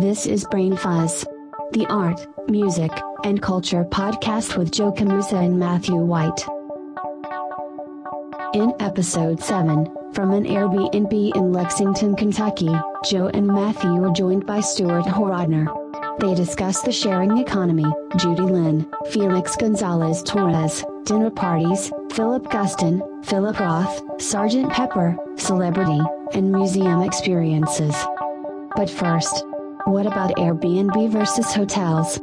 This is Brain Fuzz, the art, music, and culture podcast with Joe Camusa and Matthew White. In episode 7, from an Airbnb in Lexington, Kentucky, Joe and Matthew are joined by Stuart Horodner. They discuss the sharing economy, Judy Linn, Felix Gonzalez Torres, dinner parties, Philip Guston, Philip Roth, Sergeant Pepper, celebrity, and museum experiences. But first, what about Airbnb versus hotels?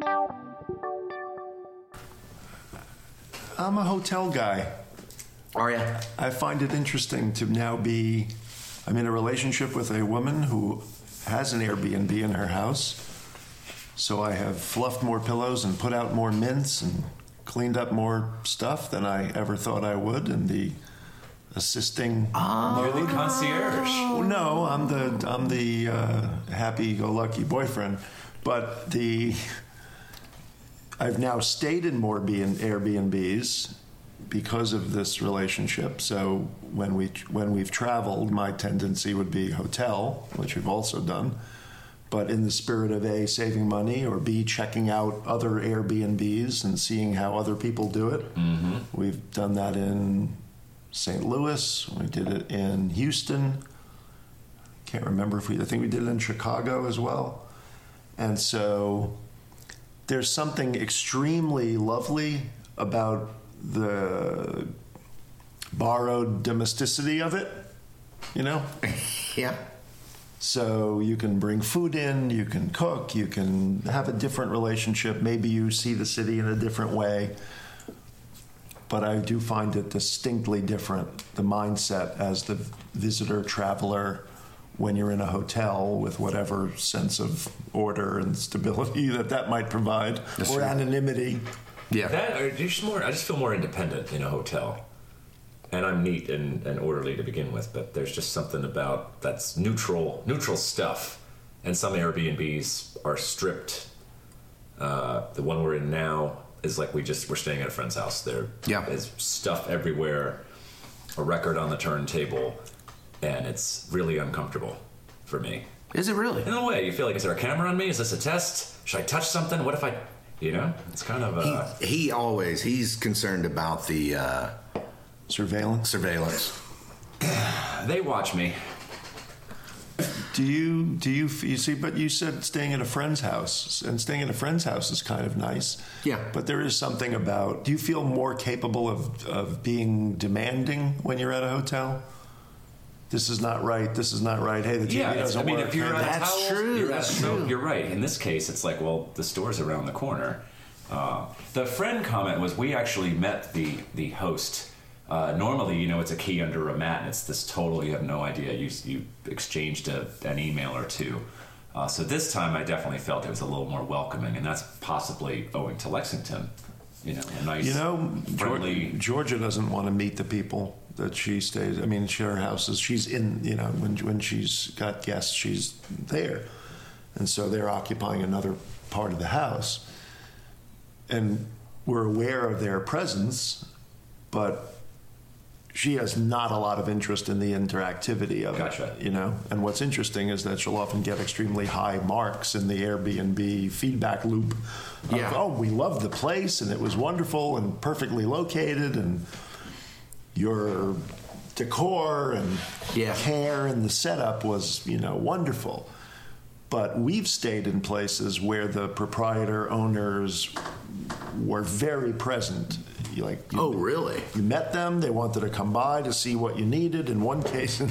I'm a hotel guy. Are you? I find it interesting to now be. I'm in a relationship with a woman who has an Airbnb in her house. So I have fluffed more pillows and put out more mints and cleaned up more stuff than I ever thought I would in the assisting You're the concierge. Well, no, I'm the I'm the uh, happy-go-lucky boyfriend, but the I've now stayed in more B and Airbnbs because of this relationship. So when we when we've traveled, my tendency would be hotel, which we've also done. But in the spirit of A, saving money, or B, checking out other Airbnbs and seeing how other people do it, we've done that in St. Louis. We did it in Houston. Can't remember if we, I think we did it in Chicago as well. And so there's something extremely lovely about the borrowed domesticity of it, you know? Yeah. So you can bring food in, you can cook, you can have a different relationship. Maybe you see the city in a different way. But I do find it distinctly different, the mindset as the visitor traveler when you're in a hotel with whatever sense of order and stability that that might provide That's or true. anonymity. Yeah. That or just more. I just feel more independent in a hotel, and I'm neat and, and orderly to begin with. But there's just something about that's neutral, neutral stuff. And some Airbnbs are stripped. Uh, the one we're in now is like we just we're staying at a friend's house. There, Yeah. there's stuff everywhere, a record on the turntable, and it's really uncomfortable for me. Is it really? In a way, you feel like is there a camera on me? Is this a test? Should I touch something? What if I, you know? It's kind of uh, He, he always he's concerned about the uh, Surveillance. surveillance. they watch me. Do you do you you see? But you said staying at a friend's house, and staying at a friend's house is kind of nice. Yeah. But there is something about. Do you feel more capable of of being demanding when you're at a hotel? This is not right. This is not right. Hey, the TV Yeah, it's- doesn't I mean, work. if you're Hey, out of That's towels, true, You're, that's out- no, true. you're right. In this case, it's like, well, the store's around the corner. Uh, the friend comment was we actually met the the host. Uh, normally, you know, it's a key under a mat, and it's this total. You have no idea. You you exchanged a, an email or two. Uh, so this time, I definitely felt it was a little more welcoming, and that's possibly owing to Lexington. You know, a nice, You know, friendly. Georgia doesn't want to meet the people that she stays. I mean, she, her house is. She's in. You know, when when she's got guests, she's there, and so they're occupying another part of the house, and we're aware of their presence, but she has not a lot of interest in the interactivity of Gotcha. it. You know, and what's interesting is that she'll often get extremely high marks in the Airbnb feedback loop. Of, Yeah. Oh, we loved the place and it was wonderful and perfectly located and your decor and Yeah. care and the setup was you know wonderful. But we've stayed in places where the proprietor owners were very present. You Like you- Oh, really? you met them. They wanted to come by to see what you needed. In one case, in,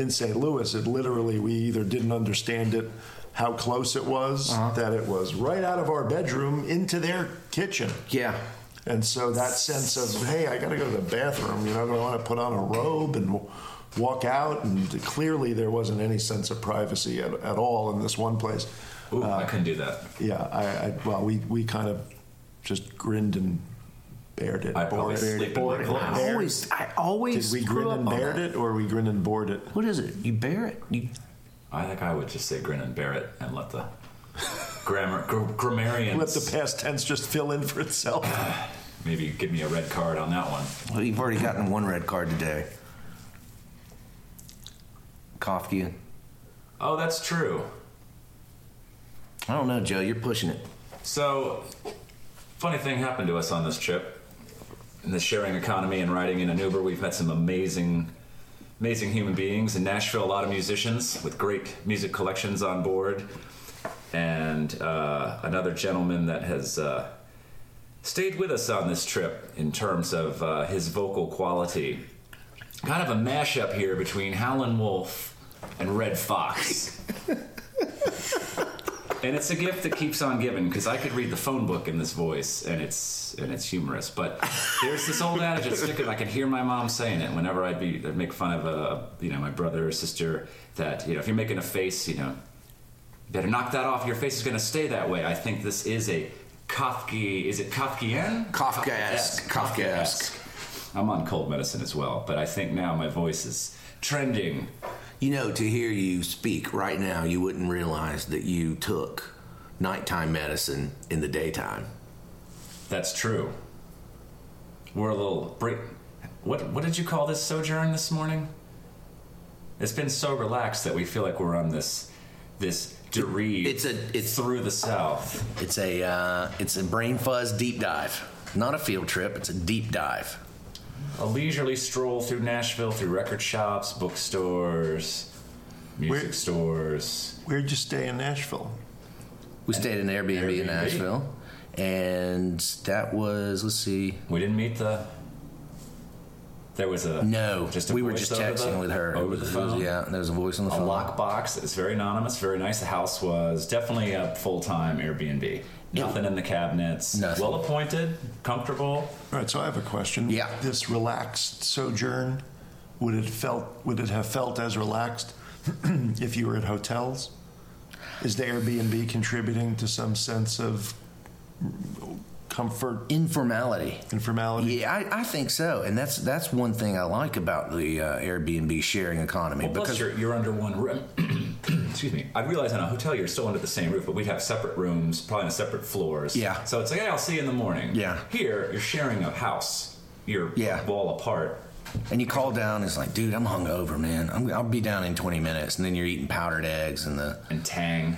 in St. Louis, it literally we either didn't understand it, how close it was, uh-huh. that it was right out of our bedroom into their kitchen. Yeah. And so that sense of hey, I got to go to the bathroom. You know, I want to put on a robe and walk out. And clearly, there wasn't any sense of privacy at, at all in this one place. Ooh, I uh, couldn't do that. Yeah, I, I well, we we kind of just grinned and bared it. I'd probably Bored- sleep in bored- my glass. I always, I always. Did we grin and bared it, or we grin and bored it? What is it? You bear it. You. I think I would just say grin and bear it and let the grammar gr- grammarians Let the past tense just fill in for itself. maybe give me a red card on that one. Well, you've already gotten one red card today. Kafka. Oh, that's true. I don't know, Joe. You're pushing it. So, funny thing happened to us on this trip. In the sharing economy and riding in an Uber, we've met some amazing, amazing human beings. In Nashville, a lot of musicians with great music collections on board. And uh, another gentleman that has uh, stayed with us on this trip in terms of uh, his vocal quality. Kind of a mashup here between Howlin' Wolf and Red Fox. And it's a gift that keeps on giving because I could read the phone book in this voice, and it's and it's humorous. But there's this old adage that's sticking. I can hear my mom saying it whenever I'd be I'd make fun of a you know my brother or sister that you know if you're making a face, you know, better knock that off. Your face is going to stay that way. I think this is a Kafka. Is it Kafkian? Kafkaesque. Kafkaesque. I'm on cold medicine as well, but I think now my voice is trending. You know, to hear you speak right now, you wouldn't realize that you took nighttime medicine in the daytime. That's true. We're a little break. What what did you call this sojourn this morning? It's been so relaxed that we feel like we're on this this. It's a- it's- through the south. It's a uh, it's a brain fuzz deep dive, not a field trip. It's a deep dive. A leisurely stroll through Nashville, through record shops, bookstores, music Where- stores. Where'd you stay in Nashville? We stayed in an Airbnb, in Nashville, and that was let's see. We didn't meet the. There was a No, Just a we were voice just over texting the- with her over It the was- phone. Yeah, there was a voice on the a phone. lockbox. It's very anonymous, very nice. The house was definitely a full time Airbnb. Nothing in the cabinets. Nothing. Well appointed, comfortable. All right, so I have a question. Yeah. This relaxed sojourn, would it felt would it have felt as relaxed if you were at hotels? Is the Airbnb contributing to some sense of comfort, Informality. informality? Yeah, I, I think so, and that's that's one thing I like about the uh, Airbnb sharing economy Well, plus because you're, you're under one roof. Excuse me. I realize in a hotel you're still under the same roof, but we'd have separate rooms, probably on separate floors. Yeah. So it's like, hey, I'll see you in the morning. Yeah. Here, you're sharing a house. You're Yeah. wall apart. and you call down, it's like, dude, I'm hungover, man. I'm, I'll be down in 20 minutes, and then you're eating powdered eggs and the And Tang.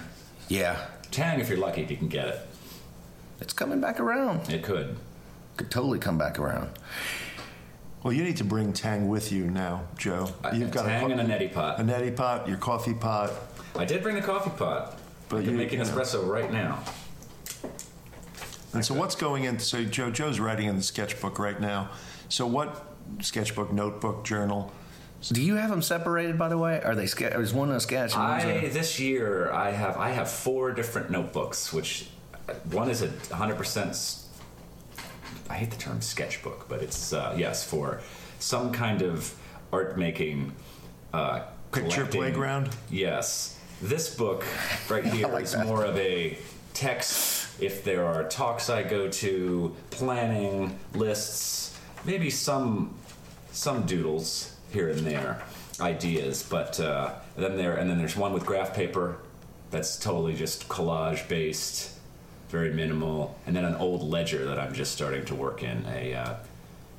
yeah, Tang, if you're lucky, if you can get it. It's coming back around. It could. Could totally come back around. Well, you need to bring Tang with you now, Joe. Uh, You've got Tang a, and a neti pot. a neti pot, your coffee pot. I did bring the coffee pot. But I can you- make an you know. espresso right now. And so, what's going into? So, Joe, Joe's writing in the sketchbook right now. So, what sketchbook, notebook, journal? Do you have them separated, by the way? Are they? Ske- is one a sketch? and one's I a- this year I have I have four different notebooks, which uh, one is a 100. percent I hate the term sketchbook, but it's uh, yes for some kind of art making. Uh, Picture collecting. playground? Yes, this book right here is like that. more of a text. If there are talks I go to, planning lists, maybe some some doodles here and there, ideas. But uh, then there and then there's one with graph paper that's totally just collage based, very minimal, and then an old ledger that I'm just starting to work in a. Uh,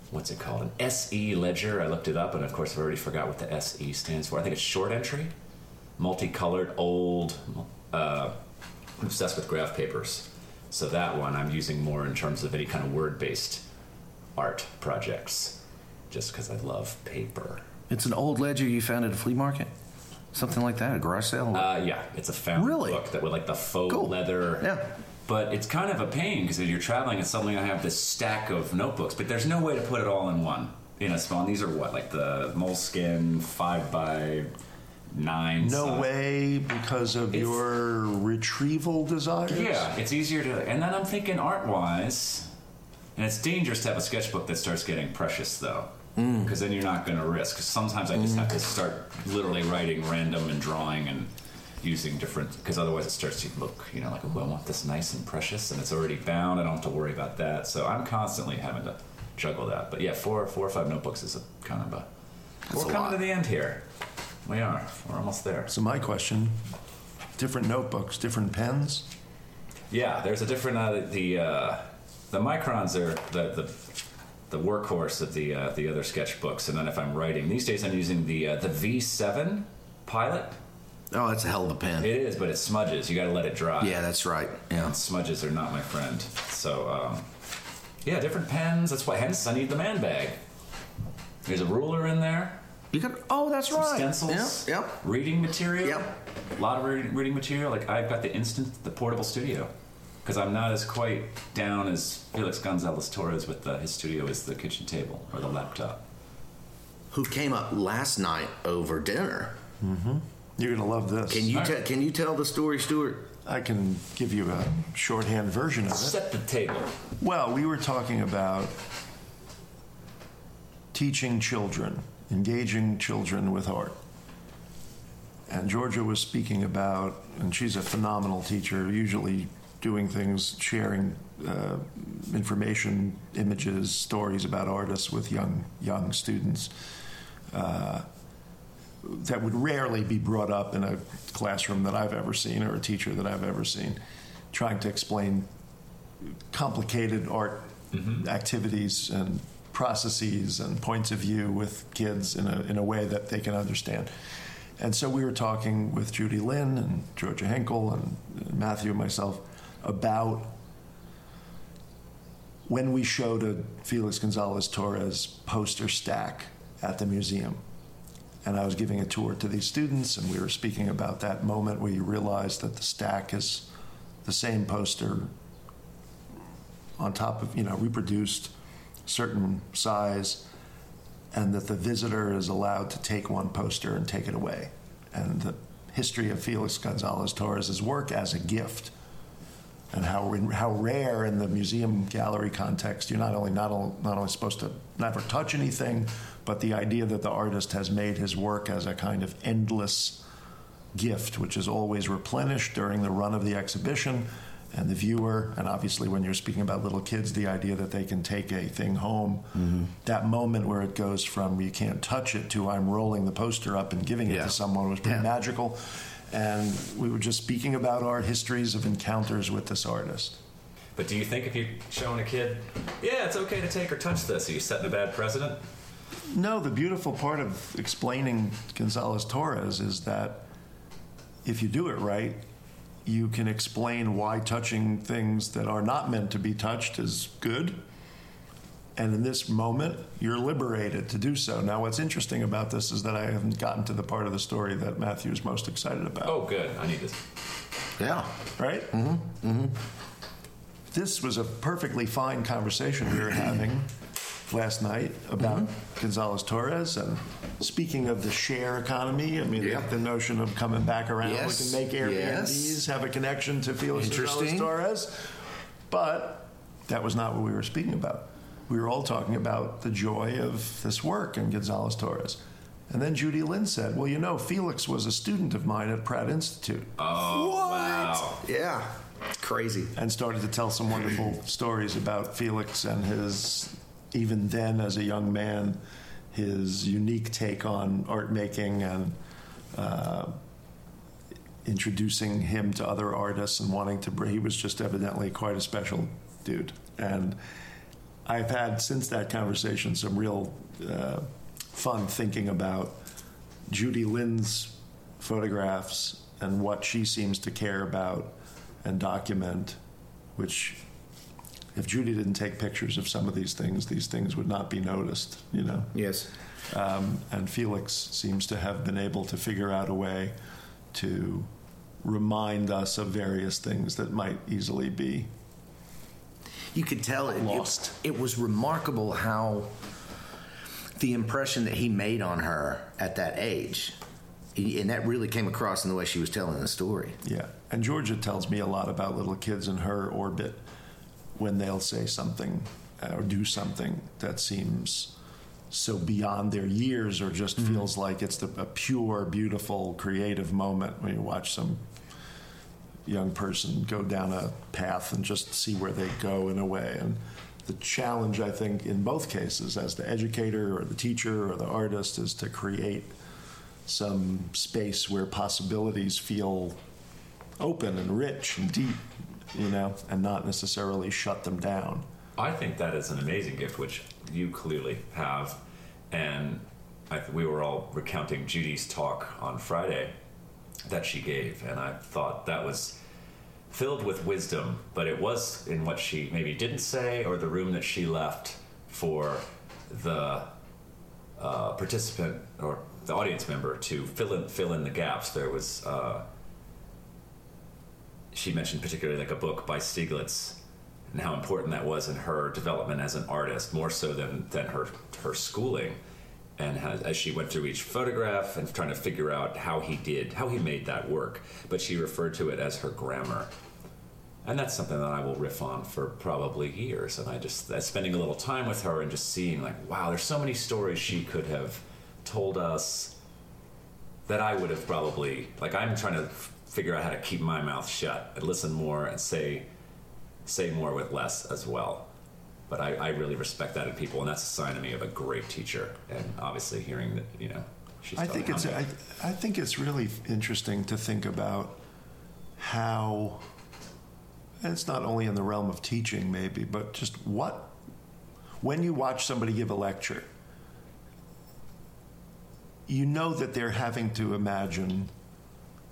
What's it called? An SE ledger. I looked it up, and of course, I've already forgot what the SE stands for. I think it's short entry, multicolored, old. Uh, I'm obsessed with graph papers, so that one I'm using more in terms of any kind of word-based art projects, just because I love paper. It's an old ledger you found at a flea market, something like that, a garage sale. Uh, yeah, it's a found Really? book that with like the faux Cool. leather. Yeah. But it's kind of a pain because you're traveling, and suddenly I have this stack of notebooks, but there's no way to put it all in one. In a and these are what like the moleskin five by nine. No size. way because of It's- your retrieval desires? Yeah, it's easier to. And then I'm thinking art wise, and it's dangerous to have a sketchbook that starts getting precious though. Mm. Because then you're not going to risk. sometimes I just mm. have to start literally writing random and drawing and using different. Because otherwise it starts to look, you know, like, oh, I want this nice and precious, and it's already bound. I don't have to worry about that. So I'm constantly having to juggle that. But yeah, four, four or five notebooks is a kind of a. We're a coming lot. to the end here. We are. We're almost there. So, my question different notebooks, different pens? Yeah, there's a different uh, the uh, the microns are the the, the workhorse of the uh, the other sketchbooks, and then if I'm writing these days, I'm using the uh, the V7 Pilot. Oh, that's a hell of a pen. It is, but it smudges. You got to let it dry. yeah, that's right. Yeah. And smudges are not my friend. So, um, yeah, different pens. That's why, hence, I need the man bag. There's a ruler in there, You got. Oh, that's some right. stencils, Yep. Yep. reading material. Yep. A lot of reading, reading material. Like, I've got the instant, the portable studio. Because I'm not as quite down as Felix Gonzalez Torres with the, his studio is the kitchen table or the laptop. Who came up last night over dinner? You're going to love this. Can you All te- can you tell the story, Stuart? I can give you a shorthand version of it. Set the table. Well, we were talking about teaching children, engaging children with art. And Georgia was speaking about, and she's a phenomenal teacher, usually doing things, sharing uh, information, images, stories about artists with young young students. Uh, that would rarely be brought up in a classroom that I've ever seen or a teacher that I've ever seen, trying to explain complicated art mm-hmm. activities and processes and points of view with kids in a, in a way that they can understand. And so we were talking with Judy Linn and Georgia Henkel and Matthew and myself about when we showed a Felix Gonzalez Torres poster stack at the museum. And I was giving a tour to these students, and we were speaking about that moment where you realize that the stack is the same poster on top of, you know, reproduced certain size, and that the visitor is allowed to take one poster and take it away. And the history of Felix Gonzalez Torres' work as a gift and how how rare in the museum gallery context you're not only not not only supposed to never touch anything, but the idea that the artist has made his work as a kind of endless gift, which is always replenished during the run of the exhibition. And the viewer, and obviously when you're speaking about little kids, the idea that they can take a thing home, mm-hmm. that moment where it goes from you can't touch it to I'm rolling the poster up and giving it Yeah. to someone was pretty Yeah. magical. And we were just speaking about our histories of encounters with this artist. But do you think if you're showing a kid, yeah, it's okay to take or touch this, are you setting a bad precedent? No, the beautiful part of explaining Gonzalez Torres is that if you do it right, you can explain why touching things that are not meant to be touched is good. And in this moment, you're liberated to do so. Now, what's interesting about this is that I haven't gotten to the part of the story that Matthew's most excited about. Oh, good. I need this. Yeah. Right? Mm-hmm. Mm-hmm. This was a perfectly fine conversation we were having last night about mm-hmm. Gonzalez Torres and speaking of the share economy. I mean, Yeah. the notion of coming back around. Yes. We can make Airbnbs Yes. have a connection to Felix Gonzalez Torres. But that was not what we were speaking about. We were all talking about the joy of this work in Gonzalez Torres. And then Judy Linn said, Well, you know, Felix was a student of mine at Pratt Institute. Oh, what? wow. Yeah. Crazy. and started to tell some wonderful stories about Felix and his, even then as a young man, his unique take on art making and uh, introducing him to other artists and wanting to bring. He was just evidently quite a special dude. And I've had since that conversation some real uh, fun thinking about Judy Linn's photographs and what she seems to care about and document, which if Judy didn't take pictures of some of these things, these things would not be noticed, you know. Yes. Um, and Felix seems to have been able to figure out a way to remind us of various things that might easily be You could tell it, Lost. it. It was remarkable how the impression that he made on her at that age, and that really came across in the way she was telling the story. Yeah. And Georgia tells me a lot about little kids in her orbit when they'll say something uh, or do something that seems so beyond their years or just feels like it's the, a pure, beautiful, creative moment when you watch some young person go down a path and just see where they go in a way. And the challenge, I think, in both cases, as the educator or the teacher or the artist, is to create some space where possibilities feel open and rich and deep, you know, and not necessarily shut them down. I think that is an amazing gift, which you clearly have. And th- we were all recounting Judy's talk on Friday. that she gave, and I thought that was filled with wisdom. But it was in what she maybe didn't say, or the room that she left for the uh, participant or the audience member to fill in fill in the gaps. There was uh, she mentioned particularly like a book by Stieglitz and how important that was in her development as an artist, more so than than her her schooling. And as she went through each photograph and trying to figure out how he did, how he made that work, but she referred to it as her grammar and that's something that I will riff on for probably years. And I just spending a little time with her and just seeing like, wow, there's so many stories she could have told us that I would have probably like. I'm trying to figure out how to keep my mouth shut and listen more and say say more with less as well. But I, I really respect that in people, and that's a sign to me of a great teacher. And obviously, hearing that you know, she's I think it's I, I think it's really interesting to think about how and it's not only in the realm of teaching, maybe, but just what, when you watch somebody give a lecture, you know that they're having to imagine,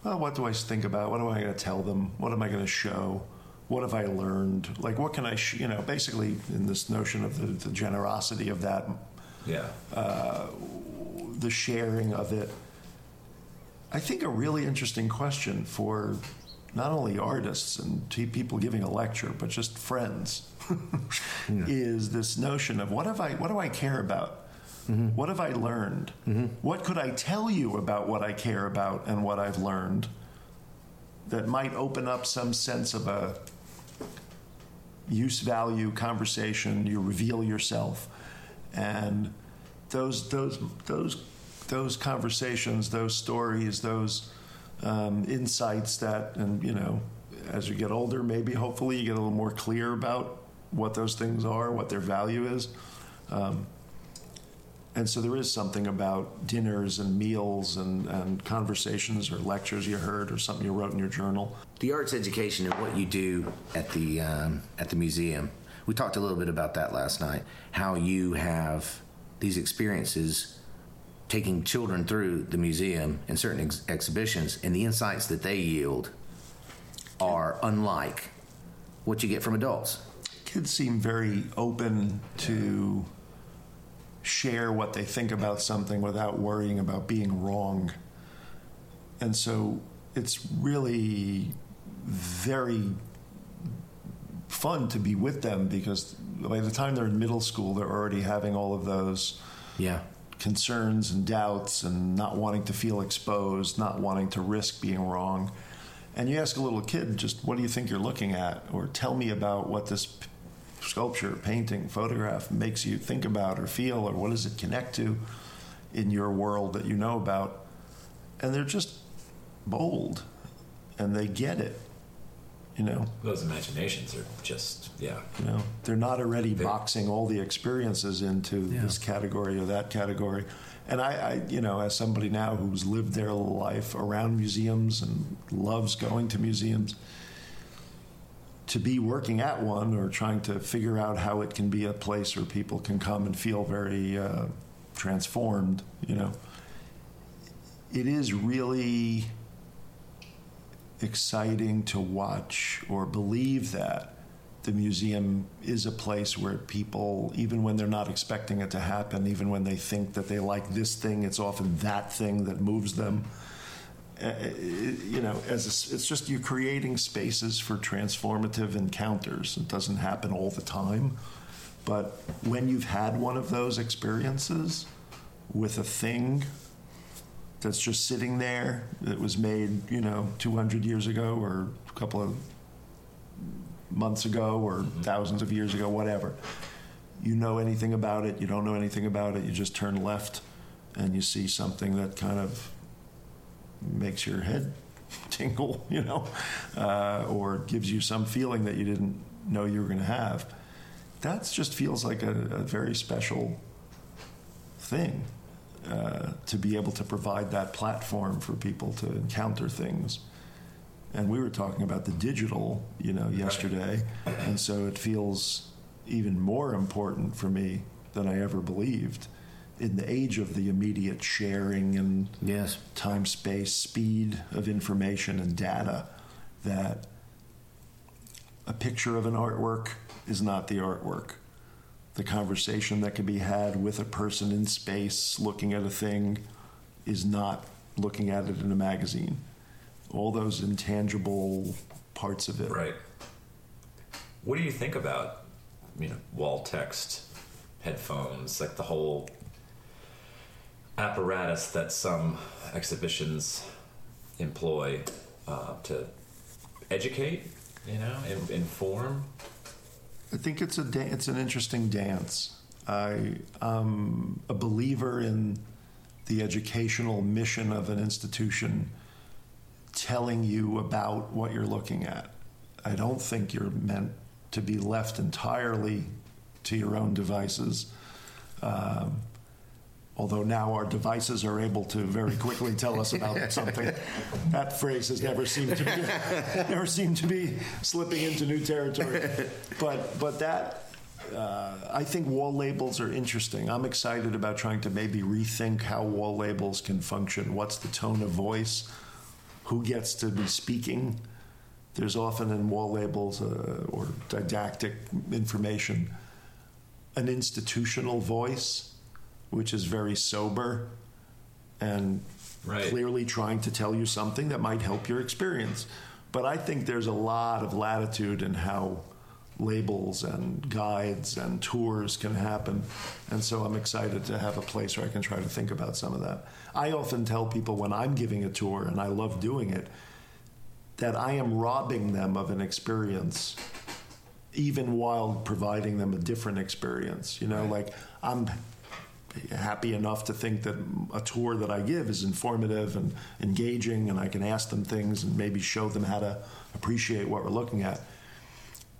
well, what do I think about? What am I going to tell them? What am I going to show? What have I learned? Like, what can I, sh- you know, basically in this notion of the, the generosity of that, yeah, uh, the sharing of it. I think a really interesting question for not only artists and people giving a lecture, but just friends, yeah. is this notion of what have I, what do I care about? Mm-hmm. What have I learned? Mm-hmm. What could I tell you about what I care about and what I've learned that might open up some sense of a use value conversation? You reveal yourself, and those those those those conversations, those stories, those um, insights that, and you know, as you get older, maybe hopefully you get a little more clear about what those things are, what their value is. Um, and so there is something about dinners and meals and, and conversations or lectures you heard or something you wrote in your journal. The arts education and what you do at the um, at the museum. We talked a little bit about that last night. How you have these experiences taking children through the museum and certain ex- exhibitions, and the insights that they yield are unlike what you get from adults. Kids seem very open to share what they think about something without worrying about being wrong. And so it's really very fun to be with them because by the time they're in middle school, they're already having all of those yeah concerns and doubts and not wanting to feel exposed, not wanting to risk being wrong. And you ask a little kid, just what do you think you're looking at? Or tell me about what this sculpture, painting, photograph makes you think about or feel, or what does it connect to in your world that you know about? And they're just bold and they get it. You know, those imaginations are just yeah. You know, they're not already they, boxing all the experiences into yeah. this category or that category. And I, I, you know, as somebody now who's lived their life around museums and loves going to museums, to be working at one or trying to figure out how it can be a place where people can come and feel very uh, transformed, you know, it is really exciting to watch or believe that the museum is a place where people, even when they're not expecting it to happen, even when they think that they like this thing, it's often that thing that moves them. Uh, you know, as a, it's just you're creating spaces for transformative encounters. It doesn't happen all the time, but when you've had one of those experiences with a thing that's just sitting there that was made, you know, 200 years ago or a couple of months ago or mm-hmm. thousands of years ago, whatever. You know anything about it, you don't know anything about it, you just turn left and you see something that kind of makes your head tingle, you know, uh, or gives you some feeling that you didn't know you were going to have. That just feels like a, a very special thing. Uh, to be able to provide that platform for people to encounter things. And we were talking about the digital, you know, yesterday, and so it feels even more important for me than I ever believed in the age of the immediate sharing and Yes. time, space, speed of information and data, that a picture of an artwork is not the artwork. The conversation that can be had with a person in space looking at a thing is not looking at it in a magazine. All those intangible parts of it. Right. What do you think about, you know, wall text, headphones, like the whole apparatus that some exhibitions employ uh, to educate, you know, in, inform? I think it's a da- it's an interesting dance. I am a believer in the educational mission of an institution telling you about what you're looking at. I don't think you're meant to be left entirely to your own devices. Um, although now our devices are able to very quickly tell us about something. That phrase has never seemed to be never seemed to be slipping into new territory. But but that uh, I think wall labels are interesting. I'm excited about trying to maybe rethink how wall labels can function. What's the tone of voice? Who gets to be speaking? There's often in wall labels uh, or didactic information an institutional voice, which is very sober and Right. clearly trying to tell you something that might help your experience. But I think there's a lot of latitude in how labels and guides and tours can happen. And so I'm excited to have a place where I can try to think about some of that. I often tell people when I'm giving a tour, and I love doing it, that I am robbing them of an experience even while providing them a different experience. You know, like I'm happy enough to think that a tour that I give is informative and engaging, and I can ask them things and maybe show them how to appreciate what we're looking at.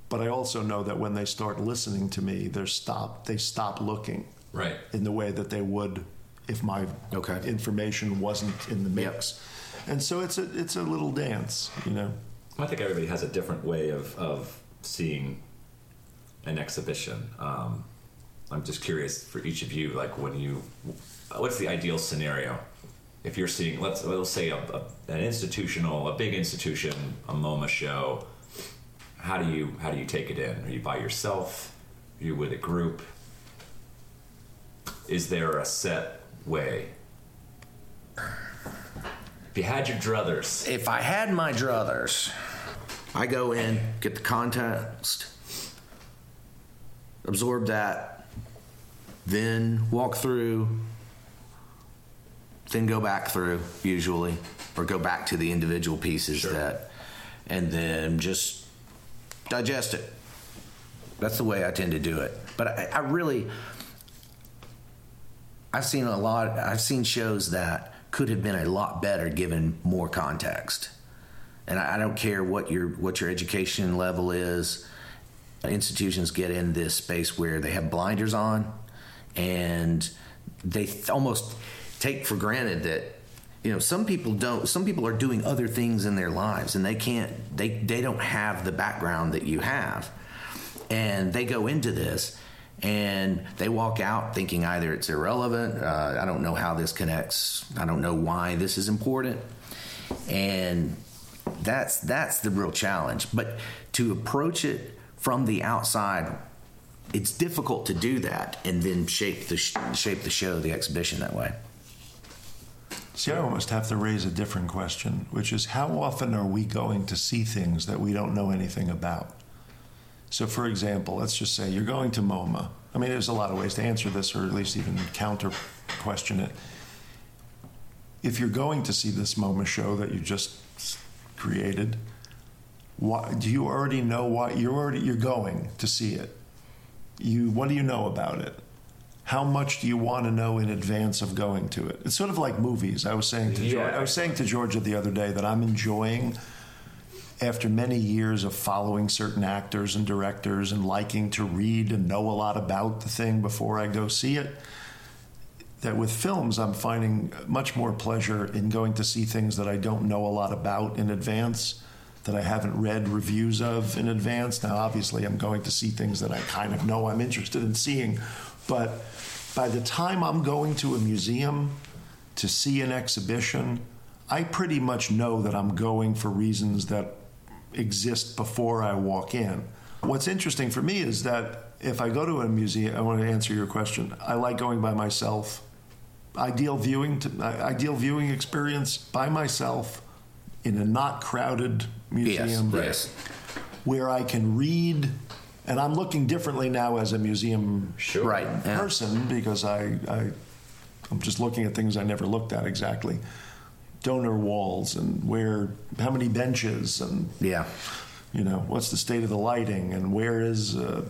But I also know that when they start listening to me, they're stop they stop looking Right. in the way that they would if my Okay. information wasn't in the mix. And so it's a it's a little dance, you know. I think everybody has a different way of, of seeing an exhibition. Um, I'm just curious for each of you, like when you, what's the ideal scenario? If you're seeing, let's let's say a, a, an institutional, a big institution, a MoMA show. How do you how do you take it in? Are you by yourself? Are you with a group? Is there a set way? If you had your druthers, If I had my druthers, I go in, get the context, absorb that, then walk through, then go back through usually, or go back to the individual pieces that, and then just digest it. That's the way I tend to do it. But I, I really, I've seen a lot. I've seen shows that could have been a lot better given more context. And I, I don't care what your what your education level is. Institutions get in this space where they have blinders on, and they th- almost take for granted that you know some people don't. Some people are doing other things in their lives, and they can't. They they don't have the background that you have, and they go into this and they walk out thinking either it's irrelevant, uh, I don't know how this connects, I don't know why this is important, and that's that's the real challenge. But to approach it from the outside, it's difficult to do that and then shape the sh- shape the show, the exhibition that way. See, I almost have to raise a different question, which is how often are we going to see things that we don't know anything about? So, for example, let's just say you're going to MoMA. I mean, there's a lot of ways to answer this, or at least even counter question it. If you're going to see this MoMA show that you just created, why, do you already know why you're already you're going to see it? You what do you know about it? How much do you want to know in advance of going to it? It's sort of like movies. I was saying to George, I was saying to Georgia the other day that I'm enjoying after many years of following certain actors and directors and liking to read and know a lot about the thing before I go see it, that with films, I'm finding much more pleasure in going to see things that I don't know a lot about in advance, that I haven't read reviews of in advance. Now, obviously, I'm going to see things that I kind of know I'm interested in seeing, but by the time I'm going to a museum to see an exhibition, I pretty much know that I'm going for reasons that exist before I walk in. What's interesting for me is that if I go to a museum, I want to answer your question. I like going by myself. Ideal viewing, to, ideal viewing experience by myself in a not crowded museum, yes. where I can read. And I'm looking differently now as a museum Sure. Right. yeah. person because I, I I'm just looking at things I never looked at exactly. Donor walls and where how many benches and Yeah. you know what's the state of the lighting and where is uh,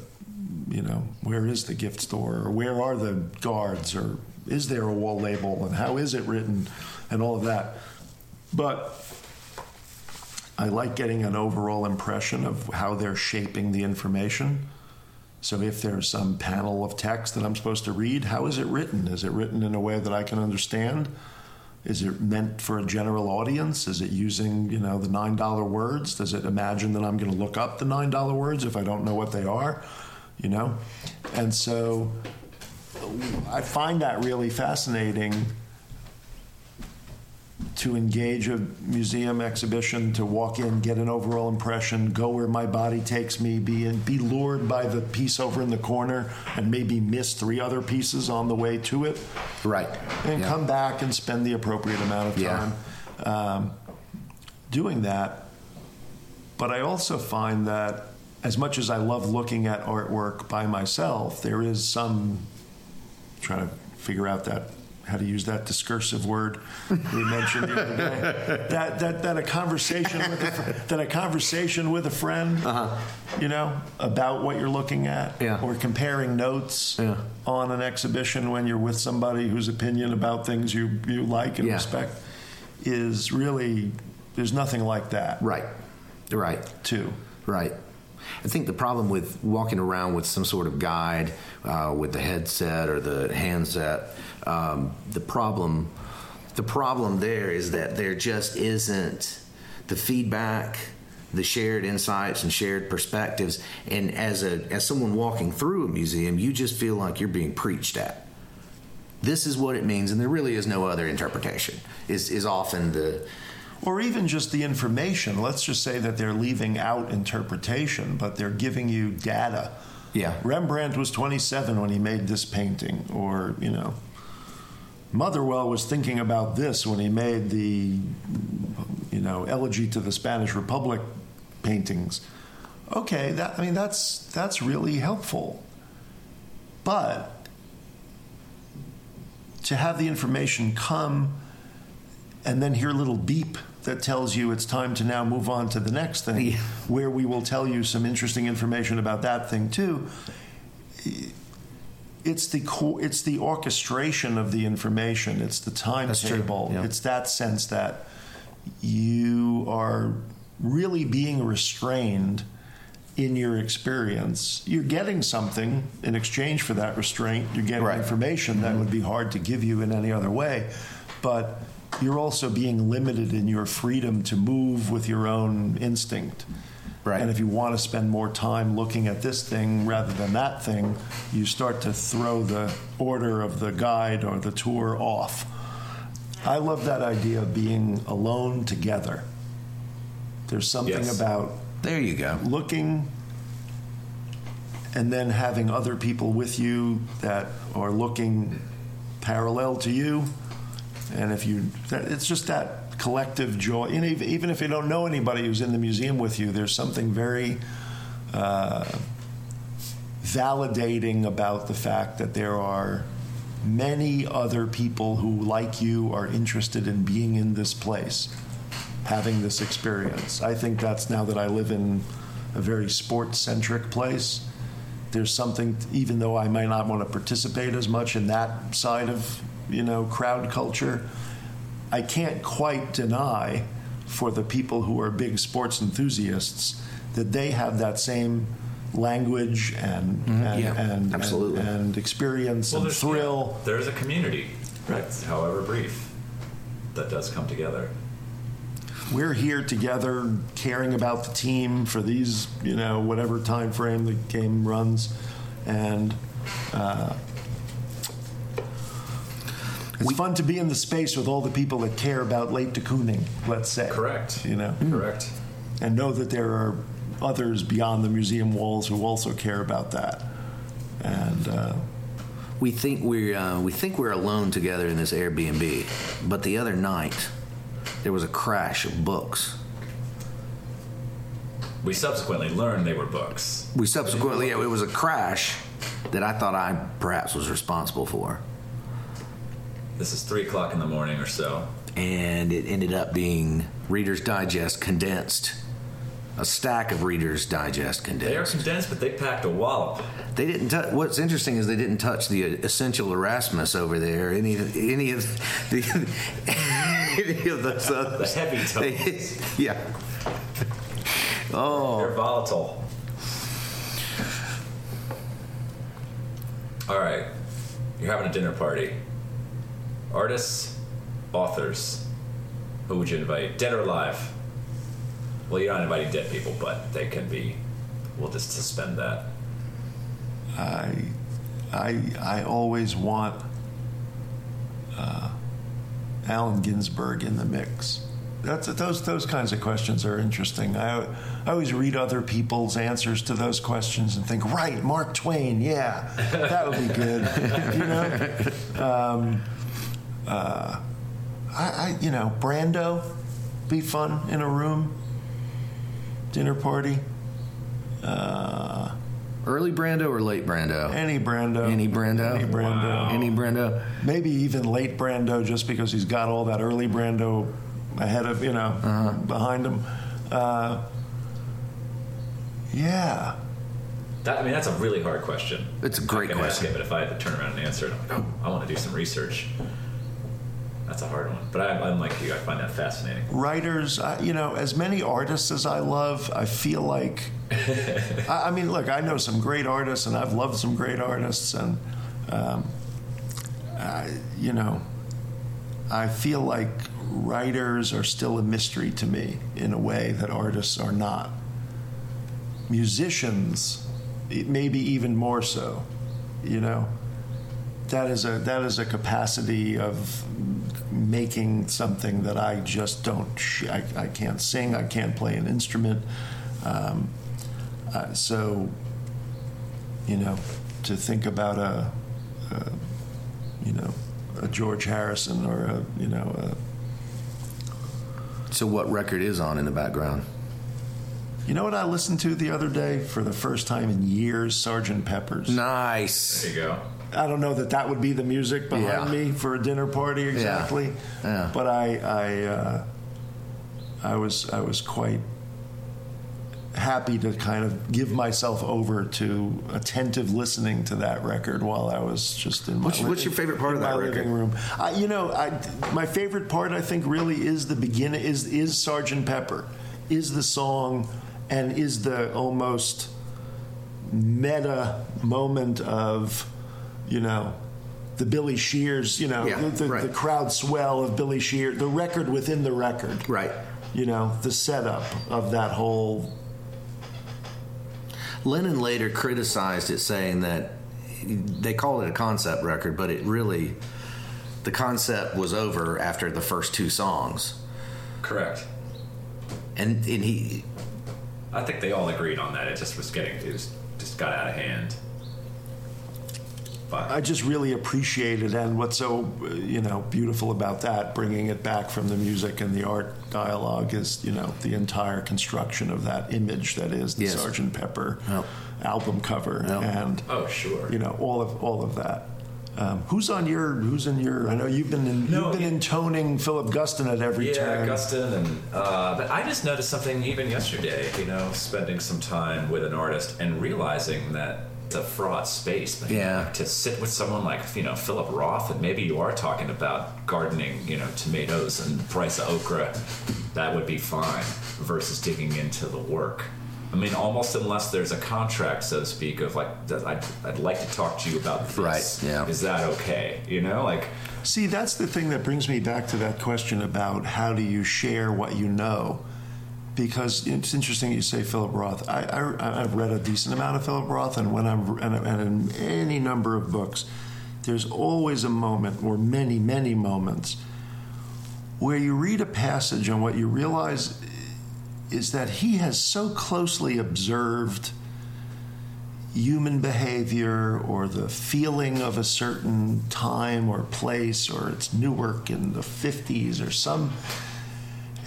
you know where is the gift store or where are the guards or is there a wall label and how is it written and all of that. But I like getting an overall impression of how they're shaping the information. So if there's some panel of text that I'm supposed to read, how is it written? Is it written in a way that I can understand? Is it meant for a general audience? Is it using, you know, the nine dollar words? Does it imagine that I'm going to look up the nine dollar words if I don't know what they are? You know, and so I find that really fascinating to engage a museum exhibition, to walk in, get an overall impression, go where my body takes me, be and be lured by the piece over in the corner, and maybe miss three other pieces on the way to it, Right. and Yeah. come back and spend the appropriate amount of Yeah. time um, doing that. But I also find that as much as I love looking at artwork by myself, there is some trying to figure out that how to use that discursive word we mentioned the other day. That that that a conversation with a, fr- that a conversation with a friend, you know, about what you're looking at, Uh-huh. Yeah. or comparing notes Yeah. on an exhibition when you're with somebody whose opinion about things you you like and Yeah. respect is really there's nothing like that Right. Right. too. Right. I think the problem with walking around with some sort of guide, uh, with the headset or the handset, um, the problem, the problem there is that there just isn't the feedback, the shared insights and shared perspectives. And as a as someone walking through a museum, you just feel like you're being preached at. This is what it means, and there really is no other interpretation. Is is often the Or even just the information. Let's just say that they're leaving out interpretation, but they're giving you data. Yeah. Rembrandt was 27 when he made this painting, or, you know, Motherwell was thinking about this when he made the, you know, Elegy to the Spanish Republic paintings. Okay, that I mean that's that's really helpful. But to have the information come and then hear a little beep that tells you it's time to now move on to the next thing, Yeah. where we will tell you some interesting information about that thing too. It's the co- it's the orchestration of the information. It's the timetable. yeah. It's that sense that you are really being restrained in your experience. You're getting something in exchange for that restraint. You're getting Right. information that mm-hmm. would be hard to give you in any other way, but you're also being limited in your freedom to move with your own instinct. Right. And if you want to spend more time looking at this thing rather than that thing, you start to throw the order of the guide or the tour off. I love that idea of being alone together. There's something Yes. about there you go. looking and then having other people with you that are looking parallel to you and if you it's just that collective joy and even if you don't know anybody who's in the museum with you there's something very uh, validating about the fact that there are many other people who like you are interested in being in this place having this experience. I think that's now that I live in a very sports centric place. There's something, even though I might not want to participate as much in that side of, you know, crowd culture, I can't quite deny for the people who are big sports enthusiasts that they have that same language and and, Mm-hmm. Yeah, and, absolutely. and and experience and there's thrill. yeah, there's a community, that's however brief, that does come together. we're here together caring about the team for these you know whatever time frame the game runs and uh, It's fun to be in the space with all the people that care about late de Kooning, let's say. Correct. You know, Correct. and know that there are others beyond the museum walls who also care about that. And uh, We think we're uh, we think we're alone together in this Airbnb, but the other night there was a crash of books. We subsequently learned they were books. We subsequently it was a crash that I thought I perhaps was responsible for, This is three o'clock in the morning or so. and it ended up being Reader's Digest condensed, a stack of Reader's Digest condensed. They are condensed. but they packed a wallop. They didn't. tou what's interesting is they didn't touch the uh, essential Erasmus over there. Any any of the any of those others. The heavy They- tones. yeah. Oh, They're volatile. All right, you're having a dinner party. Artists, authors. Who would you invite? Dead or alive? Well, you're not inviting dead people, but they can be. We'll just suspend that. I, I, I always want uh, Allen Ginsberg in the mix. That's those those kinds of questions are interesting. I, I always read other people's answers to those questions and think, right, Mark Twain, yeah, that would be good. you know, um, uh, I, I you know Brando, be fun in a room, dinner party. Uh, early Brando or late Brando? any Brando. Any Brando? Any Brando. Any Brando? Maybe even late Brando, just because he's got all that early Brando ahead of you know Uh-huh. behind him. Uh, yeah, That, I mean, that's a really hard question. It's a great I can ask question. it, but if I had to turn around and answer it, I'm like, oh, I want to do some research. That's a hard one. But I, I'm like you. I find that fascinating. writers. I, you know, as many artists as I love, I feel like. I, I mean, look, I know some great artists, and I've loved some great artists, and um, I, you know, I feel like writers are still a mystery to me in a way that artists are not. Musicians, maybe even more so. You know, that is a that is a capacity of making something that I just don't. Sh- I, I can't sing. I can't play an instrument. Um, uh, so, you know, to think about a, a, you know, a George Harrison or a, you know, a, So what record is on in the background? you know what I listened to the other day for the first time in years, Sergeant Pepper's. Nice. There you go. I don't know that that would be the music behind Yeah. me for a dinner party exactly. Yeah. But I, I, uh, I was, I was quite happy to kind of give myself over to attentive listening to that record while I was just in my. What's- what's your favorite part of that record? living room? I, you know, I, my favorite part I think really is the beginning. Is is Sergeant Pepper, is the song, and is the almost meta moment of, you know, the Billy Shears, you know, Yeah, the, the, right. the crowd swell of Billy Shears, the record within the record. Right. You know, the setup of that whole. Lennon later criticized it, saying that they call it a concept record, but it really, the concept was over after the first two songs. Correct. And, and he, I think they all agreed on that. It just was getting, it was, just got out of hand. I just really appreciate it, and what's so uh, you know beautiful about that, bringing it back from the music and the art dialogue, is you know the entire construction of that image that is the Yes. Sergeant Pepper album cover, and oh, sure. you know all of all of that. Um, who's on your? Who's in your? I know you've been in, No, you've been intoning Philip Guston at every Yeah, turn. Guston, and uh, but I just noticed something even yesterday. You know, spending some time with an artist and realizing that it's a fraught space. But Yeah. to sit with someone like you know Philip Roth, and maybe you are talking about gardening, you know, tomatoes and price of okra, that would be fine. Versus digging into the work. I mean, almost unless there's a contract, so to speak, of like, I'd, I'd like to talk to you about this. Right, yeah. Is that okay? You know, like. See, that's the thing that brings me back to that question about how do you share what you know. Because it's interesting you say Philip Roth. I, I, I've read a decent amount of Philip Roth, and when I'm and, and in any number of books, there's always a moment, or many, many moments, where you read a passage and what you realize is that he has so closely observed human behavior or the feeling of a certain time or place, or it's Newark in the 50s or some.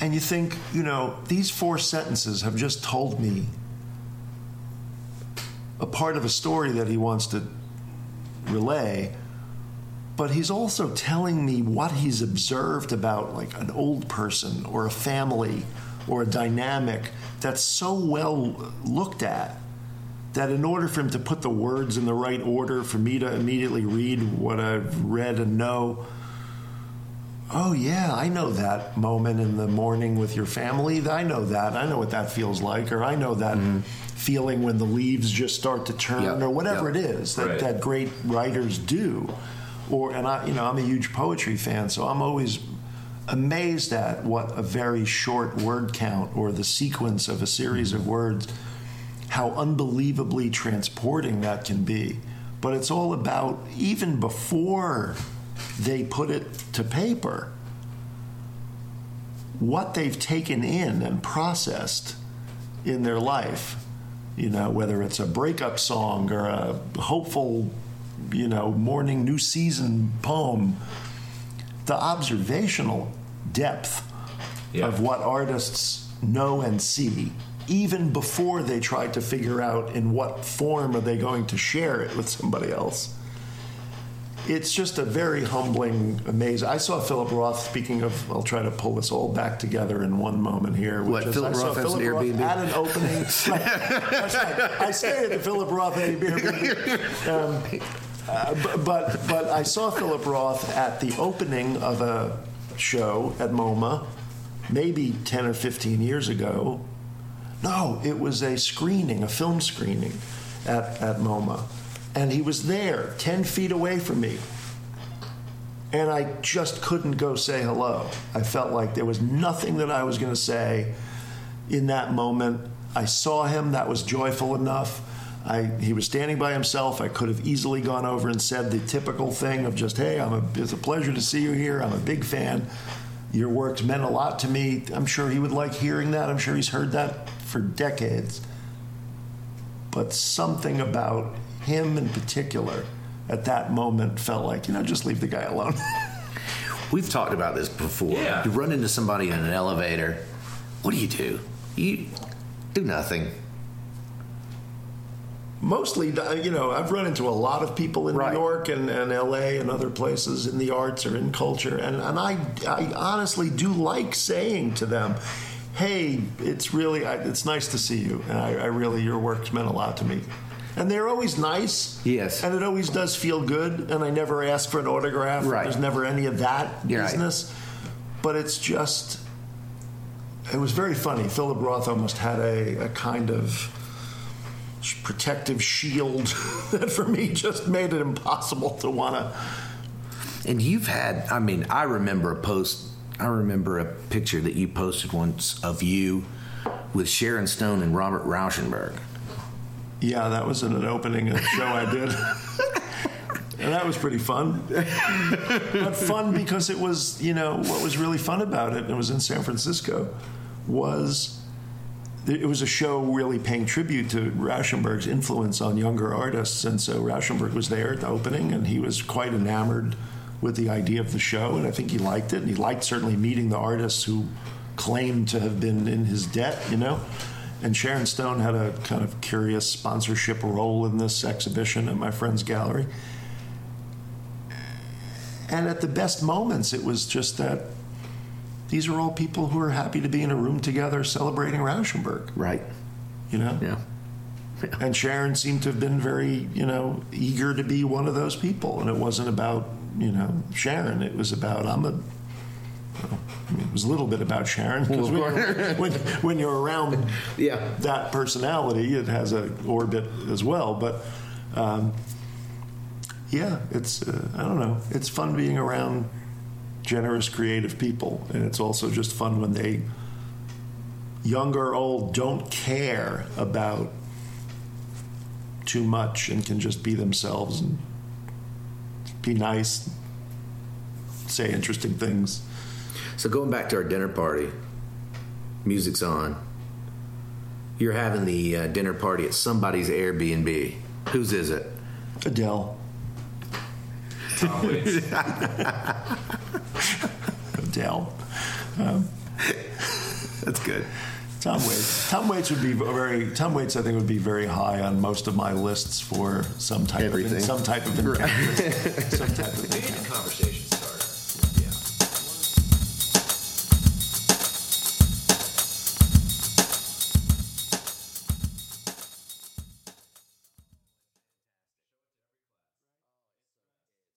And you think, you know, these four sentences have just told me a part of a story that he wants to relay but he's also telling me what he's observed about like an old person or a family or a dynamic that's so well looked at that in order for him to put the words in the right order for me to immediately read what I've read and know oh yeah I know that moment in the morning with your family I know that I know what that feels like or I know that mm-hmm. feeling when the leaves just start to turn yep. or whatever yep. it is that, right. that great writers do or and I, you know, I'm a huge poetry fan, so I'm always amazed at what a very short word count or the sequence of a series of words, how unbelievably transporting that can be. But it's all about even before they put it to paper, what they've taken in and processed in their life. You know, whether it's a breakup song or a hopeful you know, morning new season poem, the observational depth yeah. of what artists know and see, even before they try to figure out in what form are they going to share it with somebody else. It's just a very humbling, amazing. I saw Philip Roth. Speaking of, I'll try to pull this all back together in one moment here. Which what is, Philip Roth has an Airbnb at an opening. right. I stayed at the Philip Roth Airbnb. Um, uh, but but I saw Philip Roth at the opening of a show at MoMA, maybe ten or fifteen years ago. No, it was a screening, a film screening, at at MoMA, and he was there, ten feet away from me. And I just couldn't go say hello. I felt like there was nothing that I was going to say in that moment. I saw him, that was joyful enough. I, he was standing by himself. I could have easily gone over and said the typical thing of just, "Hey, I'm a, it's a pleasure to see you here. I'm a big fan. Your work's meant a lot to me." I'm sure he would like hearing that. I'm sure he's heard that for decades. But something about him in particular at that moment felt like, you know, just leave the guy alone. We've talked about this before. Yeah. You run into somebody in an elevator. What do you do? You do nothing mostly, uh, you know, I've run into a lot of people in right. New York and, and LA and other places in the arts or in culture, and, and I, I honestly do like saying to them, hey, it's really, it's nice to see you, and I, I really, your work's meant a lot to me. And they're always nice. Yes. And it always does feel good, and I never ask for an autograph. Right. There's never any of that You're business. Right. But it's just, it was very funny. Philip Roth almost had a, a kind of, protective shield that for me just made it impossible to want to. And you've had, I mean, I remember a post, I remember a picture that you posted once of you with Sharon Stone and Robert Rauschenberg. Yeah, that was an opening of show I did. and that was pretty fun. but fun because it was, you know, what was really fun about it, and it was in San Francisco, was it was a show really paying tribute to Rauschenberg's influence on younger artists. And so Rauschenberg was there at the opening, and he was quite enamored with the idea of the show. And I think he liked it. And he liked certainly meeting the artists who claimed to have been in his debt, you know. And Sharon Stone had a kind of curious sponsorship role in this exhibition at my friend's gallery. And at the best moments, it was just that these are all people who are happy to be in a room together celebrating Rauschenberg. Right. You know? Yeah. yeah. And Sharon seemed to have been very, you know, eager to be one of those people. And it wasn't about, you know, Sharon. It was about, I'm a, well, I mean, it was a little bit about Sharon because when, when, when, you're around yeah. that personality, it has a orbit as well. But um, yeah, it's uh, I don't know. It's fun being around generous, creative people. And it's also just fun when they, young or old, don't care about too much and can just be themselves and be nice, say interesting things. So going back to our dinner party, music's on. You're having the uh, dinner party at somebody's Airbnb. Whose is it? Adele. Tom Waits. Adele. Um, That's good. Tom Waits. Tom Waits would be very. Tom Waits, I think, would be very high on most of my lists for some type Everything. of some type of encounter. some type of Conversation.